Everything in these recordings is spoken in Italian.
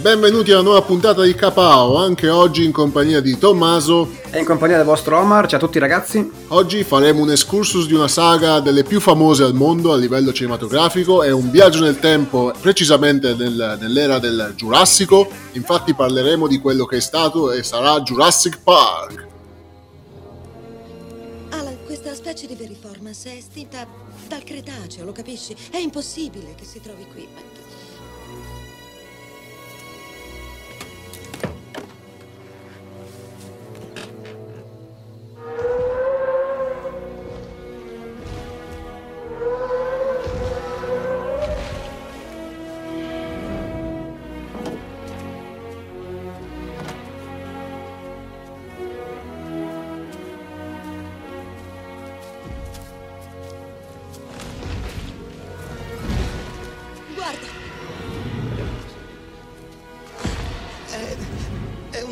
Benvenuti alla nuova puntata di Capao, anche oggi in compagnia di Tommaso e in compagnia del vostro Omar. Ciao a tutti ragazzi. Oggi faremo un excursus di una saga delle più famose al mondo a livello cinematografico e un viaggio nel tempo precisamente nel, nell'era del Giurassico. Infatti parleremo di quello che è stato e sarà Jurassic Park. Alan, questa specie di veriformance è estinta dal Cretaceo, lo capisci? È impossibile che si trovi qui.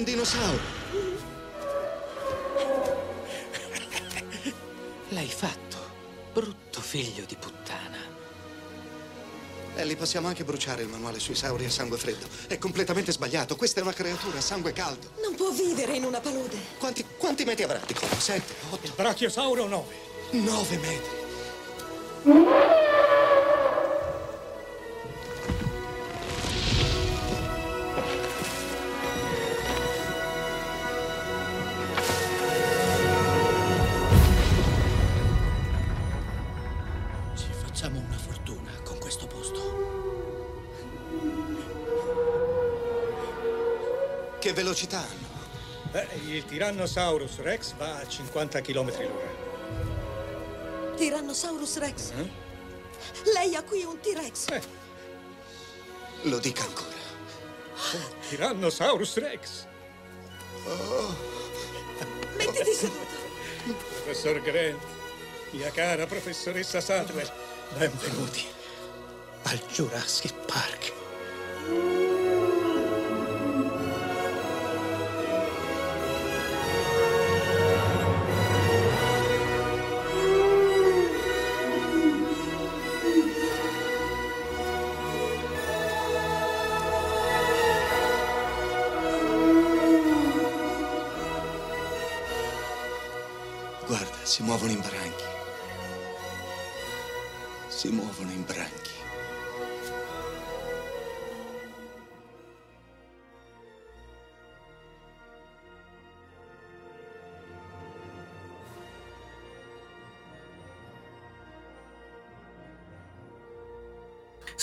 Dinosauro. Possiamo anche bruciare il manuale sui sauri a sangue freddo. È completamente sbagliato. Questa è una creatura a sangue caldo. Non può vivere in una palude. Quanti, quanti metri avrà di collo? Sette, otto? Il brachiosauro nove. Nove metri. Velocità hanno? Beh, il Tyrannosaurus Rex va a 50 km l'ora. Tyrannosaurus Rex? Uh-huh. Lei ha qui un T-Rex? Eh. Lo dica ancora. Oh, Tyrannosaurus Rex. Oh. Mettiti seduto. Professor Grant, mia cara professoressa Sadwell, benvenuti al Jurassic Park. Si muovono in branchi. Si muovono in branchi.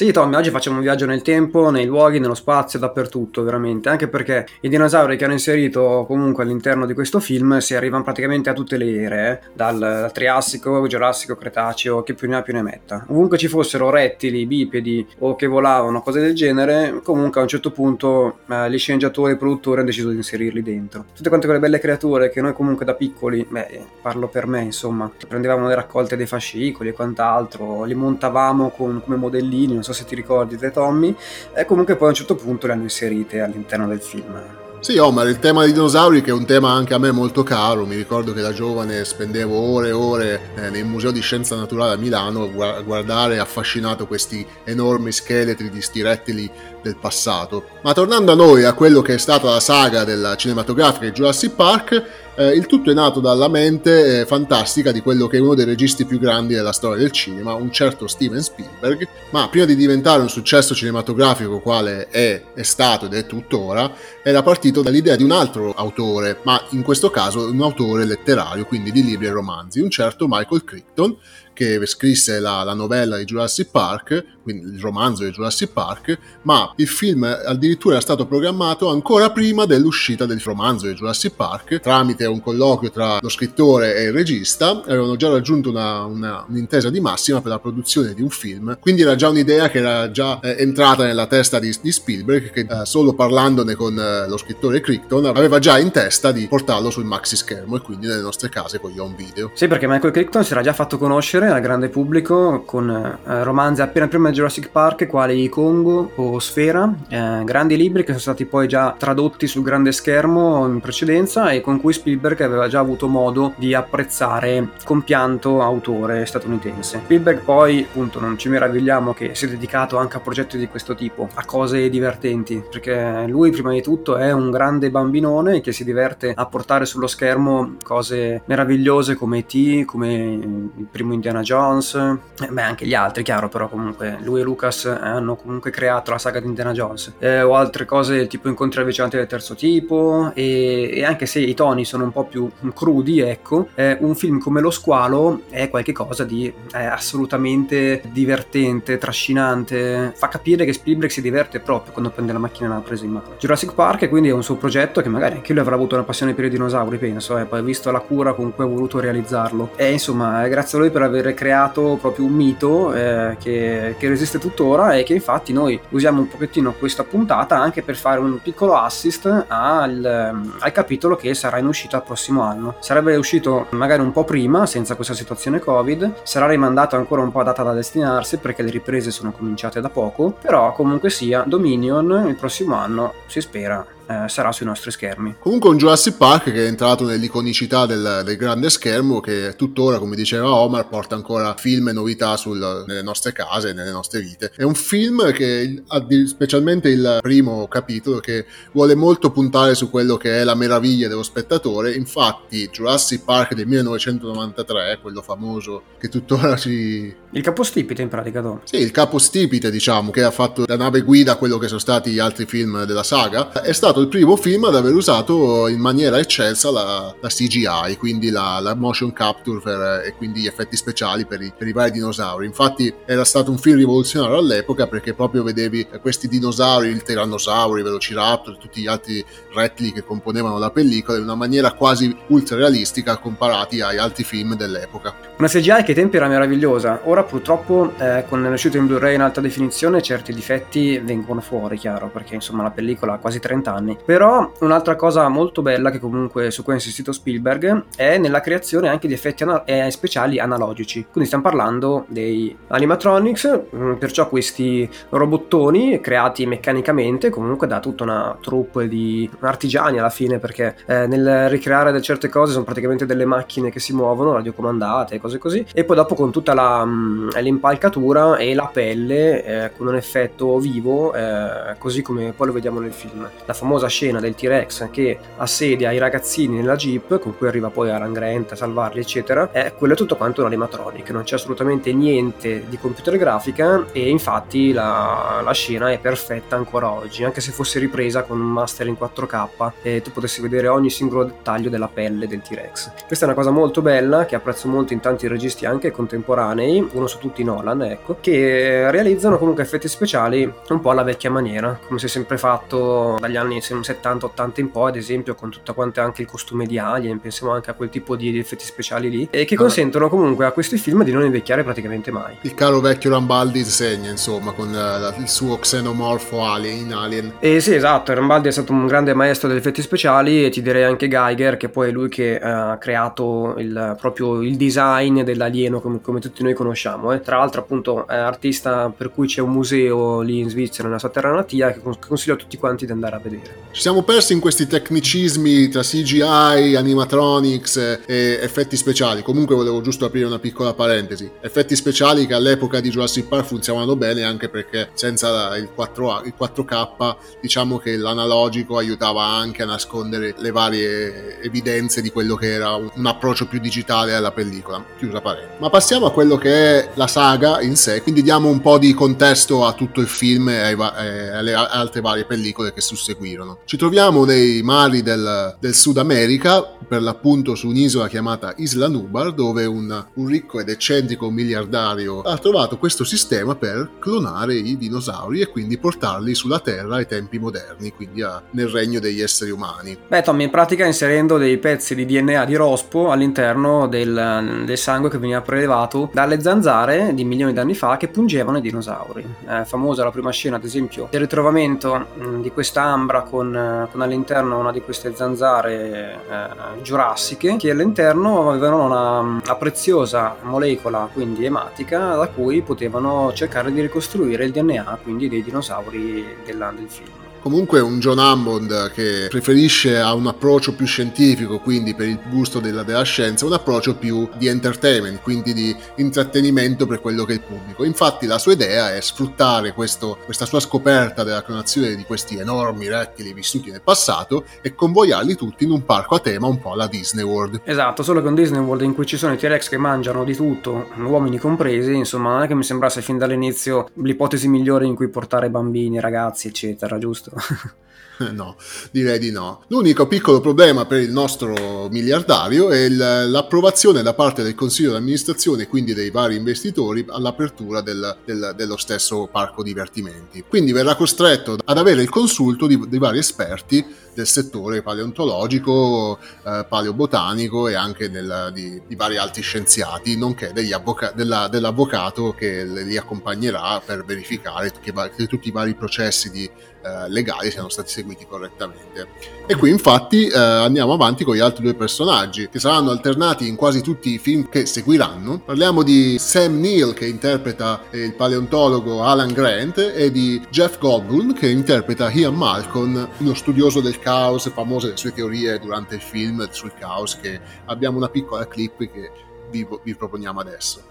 Sì, Tommy, oggi facciamo un viaggio nel tempo, nei luoghi, nello spazio, dappertutto, veramente. Anche perché i dinosauri che hanno inserito comunque all'interno di questo film si arrivano praticamente a tutte le ere, eh? dal, dal, Triassico, Giurassico, Cretaceo, che più ne ha più ne metta. Ovunque ci fossero rettili, bipedi o che volavano, cose del genere, comunque a un certo punto eh, gli sceneggiatori e i produttori hanno deciso di inserirli dentro. Tutte quante quelle belle creature che noi comunque da piccoli, beh, parlo per me, insomma, prendevamo le raccolte dei fascicoli e quant'altro, li montavamo con, come modellini, non so se ti ricordi te Tommy, e comunque poi a un certo punto le hanno inserite all'interno del film. Sì, Omar, il tema dei dinosauri che è un tema anche a me molto caro, mi ricordo che da giovane spendevo ore e ore eh, nel Museo di Scienza Naturale a Milano a guardare affascinato questi enormi scheletri di sti rettili del passato. Ma tornando a noi, a quello che è stata la saga della cinematografica di Jurassic Park, eh, il tutto è nato dalla mente eh, fantastica di quello che è uno dei registi più grandi della storia del cinema, un certo Steven Spielberg, ma prima di diventare un successo cinematografico quale è, è stato ed è tuttora, era partito dall'idea di un altro autore, ma in questo caso un autore letterario, quindi di libri e romanzi, un certo Michael Crichton, che scrisse la, la novella di Jurassic Park, quindi il romanzo di Jurassic Park, ma il film addirittura era stato programmato ancora prima dell'uscita del romanzo di Jurassic Park, tramite un colloquio tra lo scrittore e il regista, avevano già raggiunto una, una, un'intesa di massima per la produzione di un film, quindi era già un'idea che era già eh, entrata nella testa di, di Spielberg, che eh, solo parlandone con eh, lo scrittore Crichton aveva già in testa di portarlo sul maxi schermo e quindi nelle nostre case con gli home video. Sì, perché Michael Crichton si era già fatto conoscere al grande pubblico con eh, romanzi appena prima Jurassic Park, quali Congo o Sfera, eh, grandi libri che sono stati poi già tradotti sul grande schermo in precedenza e con cui Spielberg aveva già avuto modo di apprezzare compianto autore statunitense. Spielberg poi, appunto, non ci meravigliamo che si è dedicato anche a progetti di questo tipo, a cose divertenti, perché lui prima di tutto è un grande bambinone che si diverte a portare sullo schermo cose meravigliose come E.T., come il primo Indiana Jones, eh, beh anche gli altri, chiaro, però comunque lui e Lucas hanno comunque creato la saga di Indiana Jones, eh, o altre cose tipo incontri avvicinati del terzo tipo, e, e, anche se i toni sono un po' più crudi, ecco, eh, un film come Lo Squalo è qualcosa di eh, assolutamente divertente, trascinante, fa capire che Spielberg si diverte proprio quando prende la macchina e la presa in mano. Jurassic Park quindi è un suo progetto che magari anche lui avrà avuto una passione per i dinosauri, penso, e eh, poi visto la cura con cui ha voluto realizzarlo. E insomma, grazie a lui per aver creato proprio un mito eh, che, che resiste tuttora e che infatti noi usiamo un pochettino questa puntata anche per fare un piccolo assist al, al capitolo che sarà in uscita il prossimo anno. Sarebbe uscito magari un po' prima, senza questa situazione Covid, sarà rimandato ancora un po' a data da destinarsi perché le riprese sono cominciate da poco, però comunque sia Dominion il prossimo anno si spera eh, sarà sui nostri schermi. Comunque un Jurassic Park che è entrato nell'iconicità del, del, grande schermo che tuttora, come diceva Omar, porta ancora film e novità sul, nelle nostre case, nelle nostre vite. È un film che, specialmente il primo capitolo, che vuole molto puntare su quello che è la meraviglia dello spettatore. Infatti Jurassic Park del 1993, quello famoso che tuttora ci... Il capostipite in pratica, no? Sì, il capostipite, diciamo, che ha fatto da nave guida a quello che sono stati gli altri film della saga, è stato il primo film ad aver usato in maniera eccelsa la, la CGI, quindi la, la, motion capture per, e quindi gli effetti speciali per i, per i, vari dinosauri. Infatti era stato un film rivoluzionario all'epoca perché proprio vedevi questi dinosauri, il tirannosauro, i velociraptor, tutti gli altri rettili che componevano la pellicola in una maniera quasi ultra realistica comparati agli altri film dell'epoca. Una CGI che ai tempi era meravigliosa, ora purtroppo eh, con l'uscita in Blu-ray in alta definizione certi difetti vengono fuori, chiaro, perché insomma la pellicola ha quasi 30 anni. Però un'altra cosa molto bella che comunque su cui ha insistito Spielberg è nella creazione anche di effetti ana- eh, speciali analogici. Quindi stiamo parlando dei animatronics, mm, perciò questi robottoni creati meccanicamente comunque da tutta una troupe di artigiani alla fine perché eh, nel ricreare certe cose sono praticamente delle macchine che si muovono, radiocomandate e cose così e poi dopo con tutta la, mm, l'impalcatura e la pelle eh, con un effetto vivo eh, così come poi lo vediamo nel film. La famosa famosa scena del T-Rex che assedia i ragazzini nella jeep con cui arriva poi Aran Grant a salvarli eccetera è quello è tutto quanto un animatronic non c'è assolutamente niente di computer grafica e infatti la, la scena è perfetta ancora oggi anche se fosse ripresa con un master in 4K e tu potessi vedere ogni singolo dettaglio della pelle del T-Rex. Questa è una cosa molto bella che apprezzo molto in tanti registi anche contemporanei uno su tutti Nolan ecco che realizzano comunque effetti speciali un po' alla vecchia maniera come si è sempre fatto dagli anni 70-80 in poi, ad esempio, con tutta quante anche il costume di Alien, pensiamo anche a quel tipo di effetti speciali lì, e che consentono comunque a questi film di non invecchiare praticamente mai. Il caro vecchio Rambaldi segna, insomma, con uh, il suo xenomorfo Alien in Alien. Eh sì, esatto, Rambaldi è stato un grande maestro degli effetti speciali e ti direi anche Geiger, che poi è lui che uh, ha creato il, proprio il design dell'alieno come, come tutti noi conosciamo. Eh. Tra l'altro, appunto, è artista per cui c'è un museo lì in Svizzera, nella sua terra natia, che consiglio a tutti quanti di andare a vedere. Ci siamo persi in questi tecnicismi tra CGI, animatronics e effetti speciali. Comunque volevo giusto aprire una piccola parentesi. Effetti speciali che all'epoca di Jurassic Park funzionavano bene anche perché senza il, 4 il 4K diciamo che l'analogico aiutava anche a nascondere le varie evidenze di quello che era un approccio più digitale alla pellicola. Chiusa parentesi. Ma passiamo a quello che è la saga in sé, quindi diamo un po' di contesto a tutto il film e alle altre varie pellicole che susseguirono. Scoprirono. Ci troviamo nei mari del, del Sud America, per l'appunto su un'isola chiamata Isla Nubar, dove un, un ricco ed eccentrico miliardario ha trovato questo sistema per clonare i dinosauri e quindi portarli sulla Terra ai tempi moderni, quindi a, nel regno degli esseri umani. Beh, Tommy, in pratica inserendo dei pezzi di DNA di rospo all'interno del, del sangue che veniva prelevato dalle zanzare di milioni di anni fa che pungevano i dinosauri. È famosa la prima scena, ad esempio, del ritrovamento mh, di questa ambra con, con, all'interno una di queste zanzare eh, giurassiche che all'interno avevano una, una preziosa molecola, quindi ematica, da cui potevano cercare di ricostruire il DNA, quindi dei dinosauri della, del film. Comunque un John Hammond che preferisce a un approccio più scientifico, quindi per il gusto della, della, scienza, un approccio più di entertainment, quindi di intrattenimento per quello che è il pubblico. Infatti la sua idea è sfruttare questo, questa sua scoperta della clonazione di questi enormi rettili vissuti nel passato e convogliarli tutti in un parco a tema un po' alla Disney World. Esatto, solo che un Disney World in cui ci sono i T-Rex che mangiano di tutto, uomini compresi, insomma non è che mi sembrasse fin dall'inizio l'ipotesi migliore in cui portare bambini, ragazzi, eccetera, giusto? No, direi di no. L'unico piccolo problema per il nostro miliardario è l'approvazione da parte del consiglio di amministrazione, quindi dei vari investitori, all'apertura del, del, dello stesso parco divertimenti. Quindi verrà costretto ad avere il consulto di, di vari esperti del settore paleontologico, eh, paleobotanico e anche del, di, di, vari altri scienziati, nonché avvoca- della, dell'avvocato che li accompagnerà per verificare che, che tutti i vari processi di eh, legali siano stati seguiti correttamente. E qui infatti eh, andiamo avanti con gli altri due personaggi che saranno alternati in quasi tutti i film che seguiranno. Parliamo di Sam Neill che interpreta il paleontologo Alan Grant e di Jeff Goldblum che interpreta Ian Malcolm, uno studioso del caos, famoso delle sue teorie durante il film sul caos che abbiamo una piccola clip che vi, vi proponiamo adesso.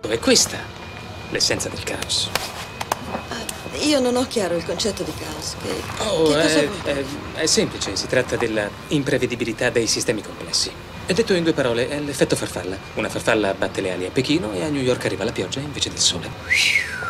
È questa l'essenza del caos. Io non ho chiaro il concetto di caos. Che, oh, che è, è, è, semplice, si tratta della imprevedibilità dei sistemi complessi. E detto in due parole, è l'effetto farfalla. Una farfalla batte le ali a Pechino e a New York arriva la pioggia invece del sole.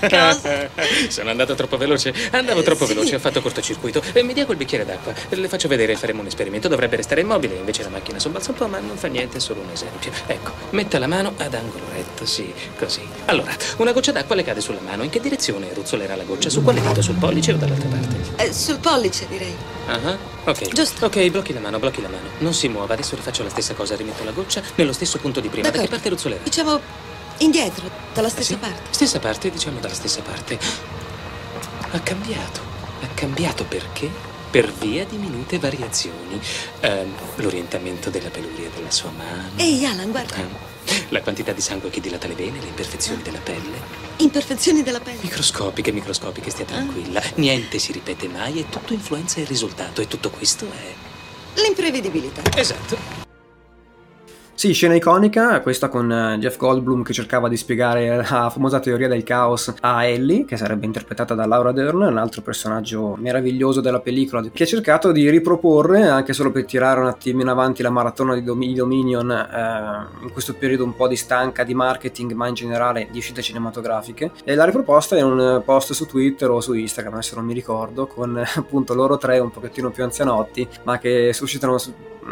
Sono andato troppo veloce. Andavo troppo sì. veloce, ho fatto cortocircuito. E mi dia quel bicchiere d'acqua. Le faccio vedere, faremo un esperimento. Dovrebbe restare immobile, invece la macchina sobbalza un po', ma non fa niente, è solo un esempio. Ecco, metta la mano ad angolo retto, sì, così. Allora, una goccia d'acqua le cade sulla mano. In che direzione ruzzolerà la goccia? Su quale dito? Sul pollice o dall'altra parte? Eh, sul pollice, direi. Ah, uh-huh. Ok. Giusto. Ok, blocchi la mano, blocchi la mano. Non si muova, adesso rifaccio la stessa cosa. Rimetto la goccia nello stesso punto di prima. Da che parte ruzzolerà? Diciamo Indietro, dalla stessa sì? parte. Stessa parte, diciamo dalla stessa parte. Ha cambiato. Ha cambiato perché? Per via di minute variazioni. Uh, l'orientamento della peluria della sua mano. Ehi, Alan, guarda. Uh, la quantità di sangue che dilata le vene, le imperfezioni della pelle. Imperfezioni della pelle? Microscopiche, microscopiche, stia tranquilla. Ah. Niente si ripete mai e tutto influenza il risultato. E tutto questo è. L'imprevedibilità. Esatto. Sì, scena iconica, questa con eh, Jeff Goldblum che cercava di spiegare la famosa teoria del caos a Ellie, che sarebbe interpretata da Laura Dern, un altro personaggio meraviglioso della pellicola, che ha cercato di riproporre, anche solo per tirare un attimo in avanti la maratona di Dominion, eh, in questo periodo un po' di stanca di marketing, ma in generale di uscite cinematografiche, e l'ha riproposta in un post su Twitter o su Instagram, adesso non mi ricordo, con appunto loro tre un pochettino più anzianotti, ma che suscitano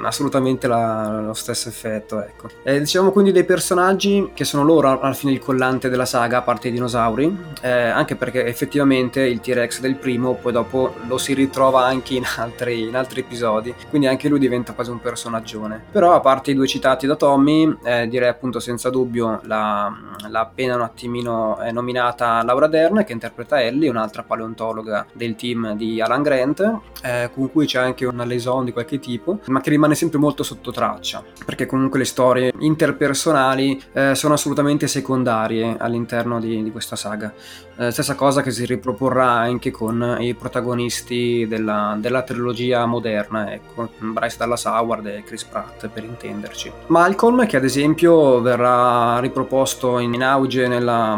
assolutamente la, lo stesso effetto. Ecco. E diciamo quindi dei personaggi che sono loro alla fine il collante della saga, a parte i dinosauri, eh, anche perché effettivamente il T-Rex del primo poi dopo lo si ritrova anche in altri, in altri episodi, quindi anche lui diventa quasi un personaggione. Però a parte i due citati da Tommy, eh, direi appunto senza dubbio la, la appena un attimino eh, nominata Laura Dern che interpreta Ellie, un'altra paleontologa del team di Alan Grant, eh, con cui c'è anche una liaison di qualche tipo, ma che rimane sempre molto sotto traccia, perché comunque le storie interpersonali eh, sono assolutamente secondarie all'interno di, di questa saga. Eh, stessa cosa che si riproporrà anche con i protagonisti della, della trilogia moderna, ecco, Bryce Dallas Howard e Chris Pratt per intenderci. Malcolm, che ad esempio verrà riproposto in, in auge nella,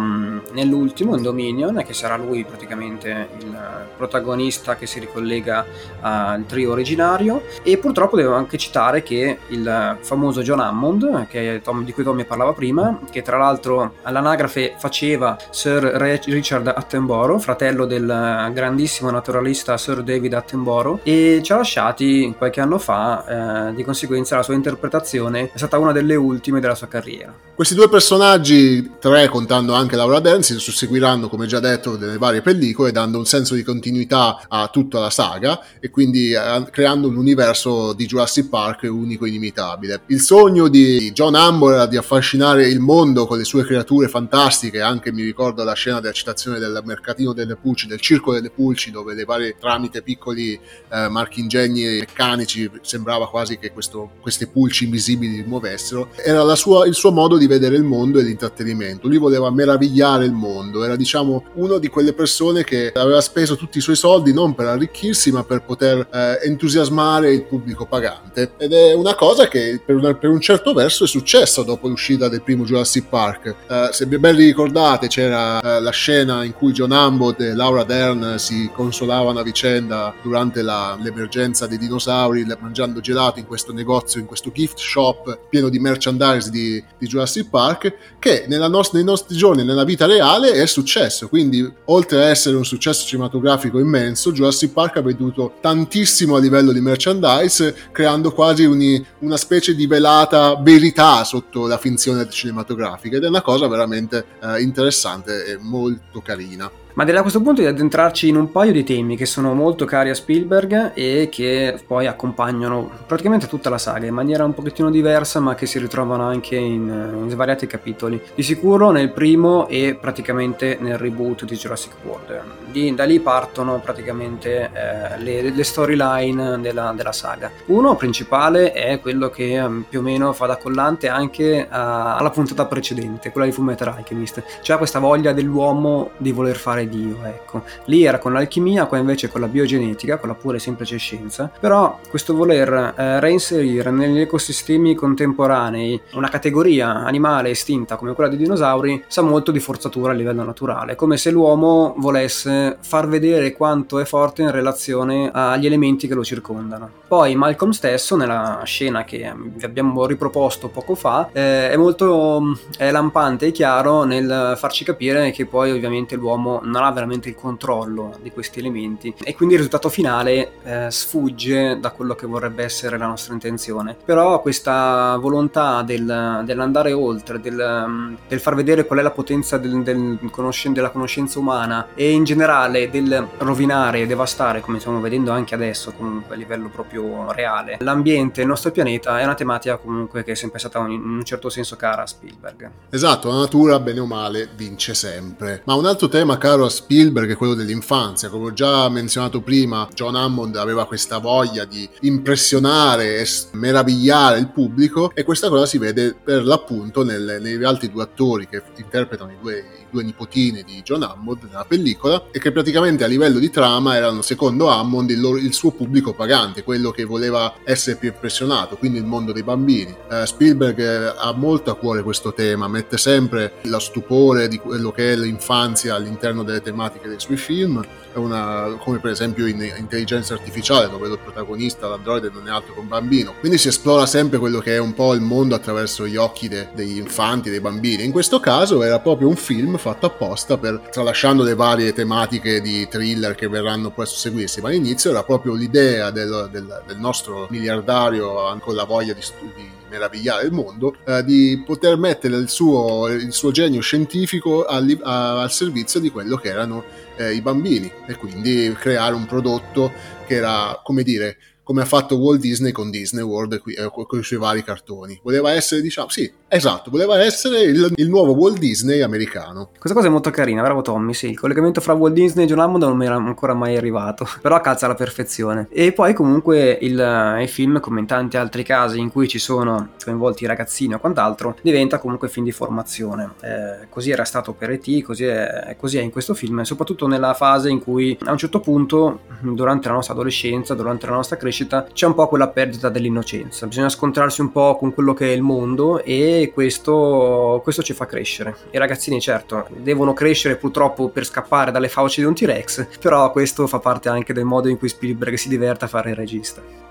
nell'ultimo, in Dominion, che sarà lui praticamente il protagonista che si ricollega al trio originario, e purtroppo devo anche citare che il famoso John Hammond, Tom, di cui Tommy parlava prima, che tra l'altro all'anagrafe faceva Sir Richard Richard Attenborough, fratello del grandissimo naturalista Sir David Attenborough, e ci ha lasciati qualche anno fa, eh, di conseguenza la sua interpretazione è stata una delle ultime della sua carriera. Questi due personaggi, tre contando anche Laura Dern, si susseguiranno, come già detto, nelle varie pellicole, dando un senso di continuità a tutta la saga e quindi eh, creando un universo di Jurassic Park unico e inimitabile. Il sogno di John era di affascinare il mondo con le sue creature fantastiche, anche mi ricordo la scena della citazione del mercatino delle pulci, del circo delle pulci, dove le varie tramite piccoli eh, marchingegni meccanici sembrava quasi che questo, queste pulci invisibili muovessero. Era sua, il suo modo di vedere il mondo e l'intrattenimento. Lui voleva meravigliare il mondo, era diciamo uno di quelle persone che aveva speso tutti i suoi soldi non per arricchirsi ma per poter eh, entusiasmare il pubblico pagante ed è una cosa che per un, per un certo verso è successa dopo l'uscita del primo Jurassic Park. Eh, se ben ricordate c'era eh, la scena in cui John Abbott e Laura Dern si consolavano a vicenda durante la, l'emergenza dei dinosauri mangiando gelato in questo negozio, in questo gift shop pieno di merchandise di, di Jurassic Park che nost- nei nostri giorni, nella vita reale è successo. Quindi oltre a essere un successo cinematografico immenso, Jurassic Park ha venduto tantissimo a livello di merchandise creando quasi uni, una specie di velata verità sotto la finzione cinematografica ed è una cosa veramente eh, interessante e molto carina. Ma direi a questo punto di addentrarci in un paio di temi che sono molto cari a Spielberg e che poi accompagnano praticamente tutta la saga in maniera un pochettino diversa ma che si ritrovano anche in, in svariati capitoli. Di sicuro nel primo e praticamente nel reboot di Jurassic World. Di, da lì partono praticamente eh, le, le storyline della, della, saga. Uno principale è quello che um, più o meno fa da collante anche a, alla puntata precedente, quella di Fullmetal Alchemist. Cioè questa voglia dell'uomo di voler fare fare Dio, ecco. Lì era con l'alchimia, qua invece con la biogenetica, con la pura e semplice scienza, però questo voler eh, reinserire negli ecosistemi contemporanei una categoria animale estinta come quella dei dinosauri sa molto di forzatura a livello naturale, come se l'uomo volesse far vedere quanto è forte in relazione agli elementi che lo circondano. Poi Malcolm stesso, nella scena che vi abbiamo riproposto poco fa, eh, è molto è lampante e chiaro nel farci capire che poi ovviamente l'uomo non ha veramente il controllo di questi elementi e quindi il risultato finale eh, sfugge da quello che vorrebbe essere la nostra intenzione. Però questa volontà del, dell'andare oltre, del, del, far vedere qual è la potenza del, conoscen- della conoscenza umana e in generale del rovinare e devastare, come stiamo vedendo anche adesso comunque a livello proprio reale, l'ambiente, il nostro pianeta è una tematica comunque che è sempre stata in un certo senso cara a Spielberg. Esatto, la natura bene o male vince sempre. Ma un altro tema caro caro a Spielberg è quello dell'infanzia. Come ho già menzionato prima, John Hammond aveva questa voglia di impressionare e meravigliare il pubblico e questa cosa si vede per l'appunto nelle, negli altri due attori che interpretano i due, due nipotini di John Hammond nella pellicola e che praticamente a livello di trama erano secondo Hammond il, loro, il suo pubblico pagante, quello che voleva essere più impressionato, quindi il mondo dei bambini. Uh, Spielberg eh, ha molto a cuore questo tema, mette sempre lo stupore di quello che è l'infanzia all'interno delle tematiche dei suoi film, una, come per esempio in Intelligenza Artificiale, dove il protagonista, l'androide, non è altro che un bambino. Quindi si esplora sempre quello che è un po' il mondo attraverso gli occhi de, degli infanti, dei bambini. In questo caso era proprio un film fatto apposta per, tralasciando le varie tematiche di thriller che verranno poi a susseguirsi, ma all'inizio era proprio l'idea del, del, del nostro miliardario, con la voglia di, di meravigliare il mondo, eh, di poter mettere il suo, il suo genio scientifico al, a, al, servizio di quello che erano eh, i bambini e quindi creare un prodotto che era, come dire, come ha fatto Walt Disney con Disney World eh, con i suoi vari cartoni. Voleva essere, diciamo, sì, esatto, voleva essere il, il, nuovo Walt Disney americano. Questa cosa è molto carina, bravo Tommy, sì, il collegamento fra Walt Disney e John Hammond non mi era ancora mai arrivato, però calza alla perfezione. E poi comunque il, il, film, come in tanti altri casi in cui ci sono coinvolti ragazzini o quant'altro, diventa comunque film di formazione. Eh, così era stato per E.T., così è, così è in questo film, soprattutto nella fase in cui a un certo punto, durante la nostra adolescenza, durante la nostra crescita c'è un po' quella perdita dell'innocenza, bisogna scontrarsi un po' con quello che è il mondo e questo, questo ci fa crescere. I ragazzini certo devono crescere purtroppo per scappare dalle fauci di un T-Rex, però questo fa parte anche del modo in cui Spielberg si diverte a fare il regista.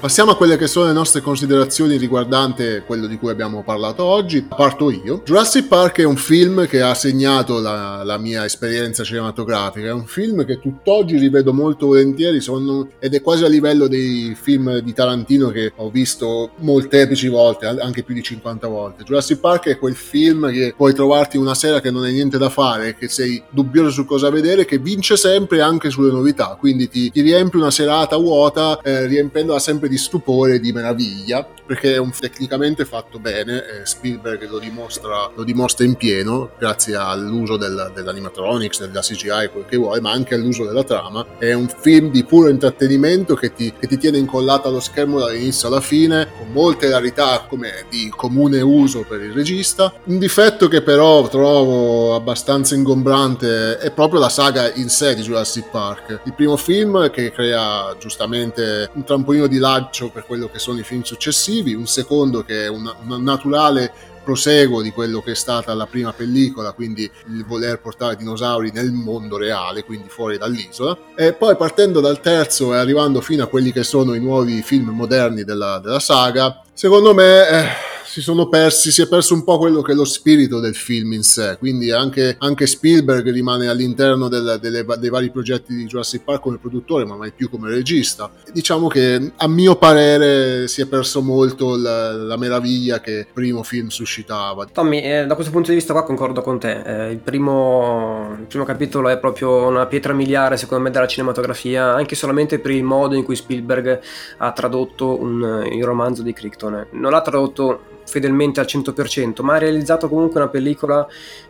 Passiamo a quelle che sono le nostre considerazioni riguardante quello di cui abbiamo parlato oggi. Parto io. Jurassic Park è un film che ha segnato la, la mia esperienza cinematografica, è un film che tutt'oggi rivedo molto volentieri sono, ed è quasi a livello dei film di Tarantino che ho visto molteplici volte, anche più di 50 volte. Jurassic Park è quel film che puoi trovarti una sera che non hai niente da fare, che sei dubbioso su cosa vedere, che vince sempre anche sulle novità, quindi ti, ti riempie una serata vuota eh, riempendola sempre di stupore e di meraviglia, perché è un, tecnicamente fatto bene, eh, Spielberg lo dimostra, lo dimostra, in pieno grazie all'uso del, dell'animatronics, della CGI, quel che vuoi, ma anche all'uso della trama. È un film di puro intrattenimento che ti, che ti tiene incollato allo schermo dall'inizio alla fine, con molte rarità come di comune uso per il regista. Un difetto che però trovo abbastanza ingombrante è proprio la saga in sé di Jurassic Park. Il primo film che crea giustamente un trampolino di lancio per quello che sono i film successivi, un secondo che è un, un naturale proseguo di quello che è stata la prima pellicola, quindi il voler portare dinosauri nel mondo reale, quindi fuori dall'isola. E poi partendo dal terzo e arrivando fino a quelli che sono i nuovi film moderni della, della saga, secondo me... Eh, si sono persi, si è perso un po' quello che è lo spirito del film in sé, quindi anche, anche Spielberg rimane all'interno del, delle, dei vari progetti di Jurassic Park come produttore, ma mai più come regista. Diciamo che a mio parere si è perso molto la, la meraviglia che il primo film suscitava. Tommy, eh, da questo punto di vista qua concordo con te, eh, il, primo, il primo capitolo è proprio una pietra miliare secondo me della cinematografia, anche solamente per il modo in cui Spielberg ha tradotto un, il romanzo di Crichton. Non l'ha tradotto fedelmente al 100%, ma ha realizzato comunque una pellicola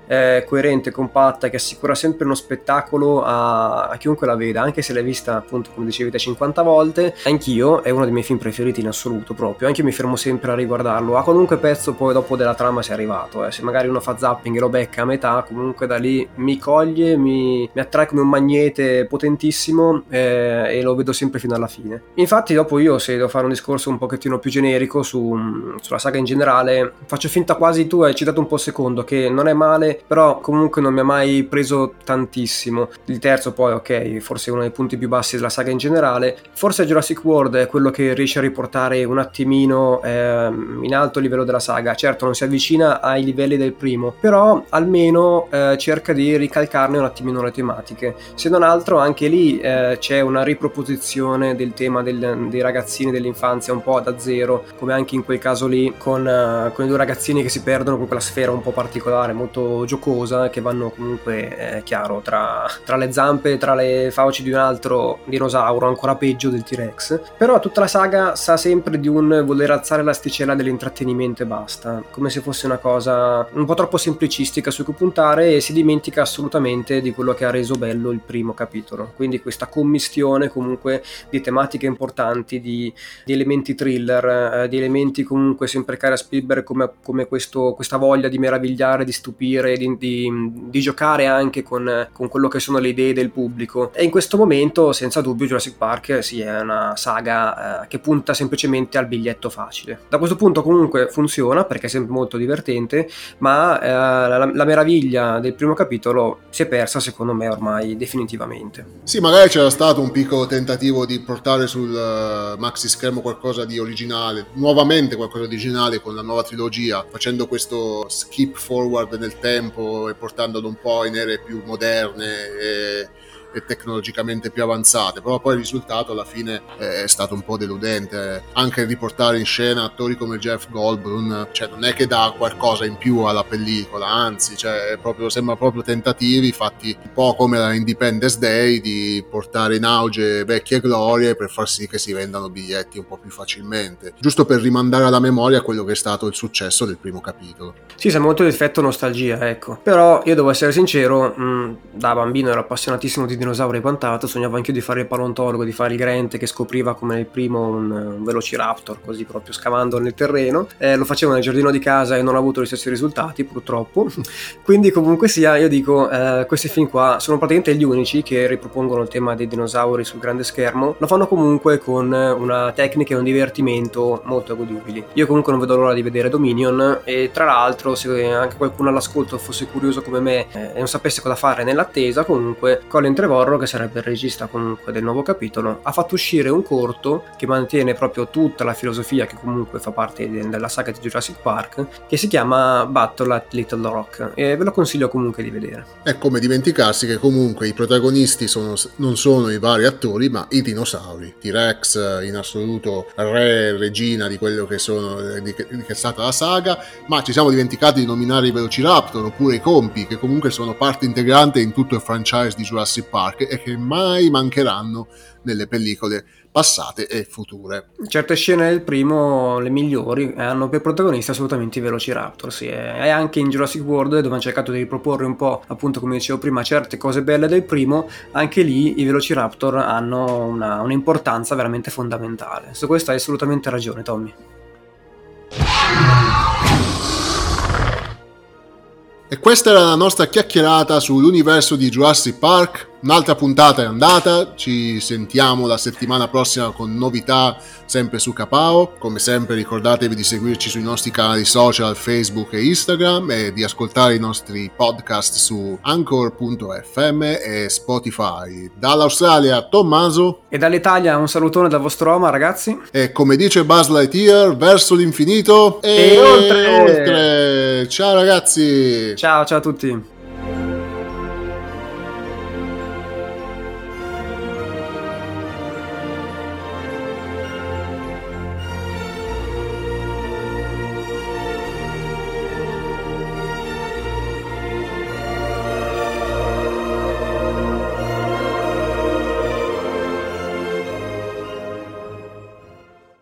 eh, coerente, compatta, che assicura sempre uno spettacolo a, a, chiunque la veda, anche se l'hai vista appunto come dicevete 50 volte. Anch'io, è uno dei miei film preferiti in assoluto proprio, anche io mi fermo sempre a riguardarlo, a qualunque pezzo poi dopo della trama sia arrivato, eh. se magari uno fa zapping e lo becca a metà, comunque da lì mi coglie, mi, mi attrae come un magnete potentissimo eh, e lo vedo sempre fino alla fine. Infatti dopo io se devo fare un discorso un pochettino più generico su, sulla saga in generale, faccio finta quasi tu hai citato un po' secondo, che non è male però comunque non mi ha mai preso tantissimo. Il terzo poi, ok, forse uno dei punti più bassi della saga in generale. Forse Jurassic World è quello che riesce a riportare un attimino eh, in alto il livello della saga. Certo, non si avvicina ai livelli del primo, però almeno eh, cerca di ricalcarne un attimino le tematiche. Se non altro, anche lì eh, c'è una riproposizione del tema del, dei ragazzini dell'infanzia un po' da zero, come anche in quel caso lì con, uh, con i due ragazzini che si perdono con quella sfera un po' particolare, molto giocosa che vanno comunque, eh, chiaro, tra, tra, le zampe, tra le fauci di un altro dinosauro, ancora peggio del T-Rex. Però tutta la saga sa sempre di un voler alzare l'asticella dell'intrattenimento e basta, come se fosse una cosa un po' troppo semplicistica su cui puntare e si dimentica assolutamente di quello che ha reso bello il primo capitolo. Quindi questa commistione comunque di tematiche importanti, di, di elementi thriller, eh, di elementi comunque sempre cari a Spielberg come, come questo, questa voglia di meravigliare, di stupire, di, di, di giocare anche con, con, quello che sono le idee del pubblico. E in questo momento, senza dubbio, Jurassic Park sì, è una saga eh, che punta semplicemente al biglietto facile. Da questo punto comunque funziona perché è sempre molto divertente, ma eh, la, la, meraviglia del primo capitolo si è persa secondo me ormai definitivamente. Sì, magari c'era stato un piccolo tentativo di portare sul uh, maxi schermo qualcosa di originale, nuovamente qualcosa di originale con la nuova trilogia, facendo questo skip forward nel tempo tempo e portandolo un po' in ere più moderne e e tecnologicamente più avanzate, però poi il risultato alla fine è stato un po' deludente. Anche riportare in scena attori come Jeff Goldblum, cioè non è che dà qualcosa in più alla pellicola, anzi, cioè, proprio, sembra proprio tentativi fatti un po' come la Independence Day di portare in auge vecchie glorie per far sì che si vendano biglietti un po' più facilmente, giusto per rimandare alla memoria quello che è stato il successo del primo capitolo. Sì, sa molto l'effetto nostalgia, ecco. Però io devo essere sincero, mh, da bambino ero appassionatissimo di dinosauri e quant'altro, sognavo anche di fare il paleontologo, di fare il Grant che scopriva come nel primo un, un velociraptor, così proprio scavando nel terreno. Eh, lo facevo nel giardino di casa e non ho avuto gli stessi risultati, purtroppo. Quindi comunque sia, io dico, eh, questi film qua sono praticamente gli unici che ripropongono il tema dei dinosauri sul grande schermo. Lo fanno comunque con una tecnica e un divertimento molto godibili. Io comunque non vedo l'ora di vedere Dominion e tra l'altro se anche qualcuno all'ascolto fosse curioso come me eh, e non sapesse cosa fare nell'attesa, comunque Colin Trevorrow Trevorrow, che sarebbe il regista comunque del nuovo capitolo, ha fatto uscire un corto che mantiene proprio tutta la filosofia che comunque fa parte della saga di Jurassic Park, che si chiama Battle at Little Rock e ve lo consiglio comunque di vedere. È come dimenticarsi che comunque i protagonisti sono, non sono i vari attori, ma i dinosauri. T-Rex in assoluto re, regina di quello che, sono, di che, che è stata la saga, ma ci siamo dimenticati di nominare i Velociraptor oppure i Compi, che comunque sono parte integrante in tutto il franchise di Jurassic Park e che mai mancheranno nelle pellicole passate e future. Certe scene del primo, le migliori, hanno per protagonisti assolutamente i Velociraptor, sì, e anche in Jurassic World dove hanno cercato di riproporre un po', appunto come dicevo prima, certe cose belle del primo, anche lì i Velociraptor hanno una, un'importanza veramente fondamentale. Su questo hai assolutamente ragione, Tommy. E questa era la nostra chiacchierata sull'universo di Jurassic Park. Un'altra puntata è andata, ci sentiamo la settimana prossima con novità sempre su Capao. Come sempre ricordatevi di seguirci sui nostri canali social Facebook e Instagram e di ascoltare i nostri podcast su anchor.fm e Spotify. Dall'Australia Tommaso e dall'Italia un salutone dal vostro Oma ragazzi. E come dice Buzz Lightyear, verso l'infinito e, e oltre. oltre. Ciao ragazzi. Ciao ciao a tutti.